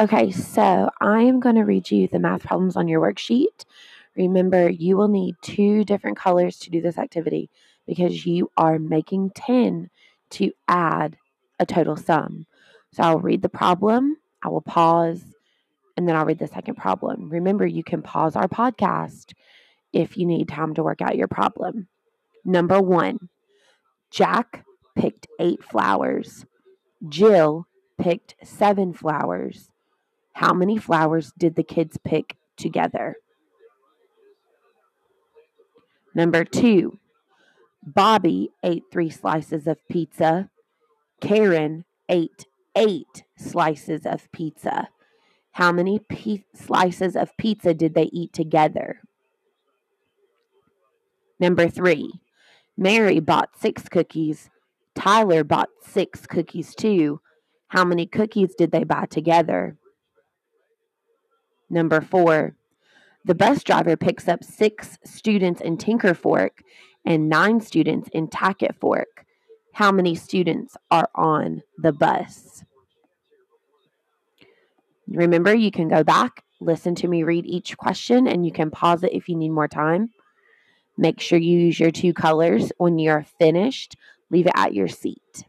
Okay, so I am going to read you the math problems on your worksheet. Remember, you will need two different colors to do this activity because you are making 10 to add a total sum. So I'll read the problem, I will pause, and then I'll read the second problem. Remember, you can pause our podcast if you need time to work out your problem. Number one, Jack picked eight flowers. Jill picked seven flowers. How many flowers did the kids pick together? Number two, Bobby ate three slices of pizza. Karen ate eight slices of pizza. How many slices of pizza did they eat together? Number three, Mary bought six cookies. Tyler bought six cookies too. How many cookies did they buy together? Number four, the bus driver picks up six students in Tinker Fork and nine students in Tackett Fork. How many students are on the bus? Remember, you can go back, listen to me read each question, and you can pause it if you need more time. Make sure you use your two colors. When you're finished, leave it at your seat.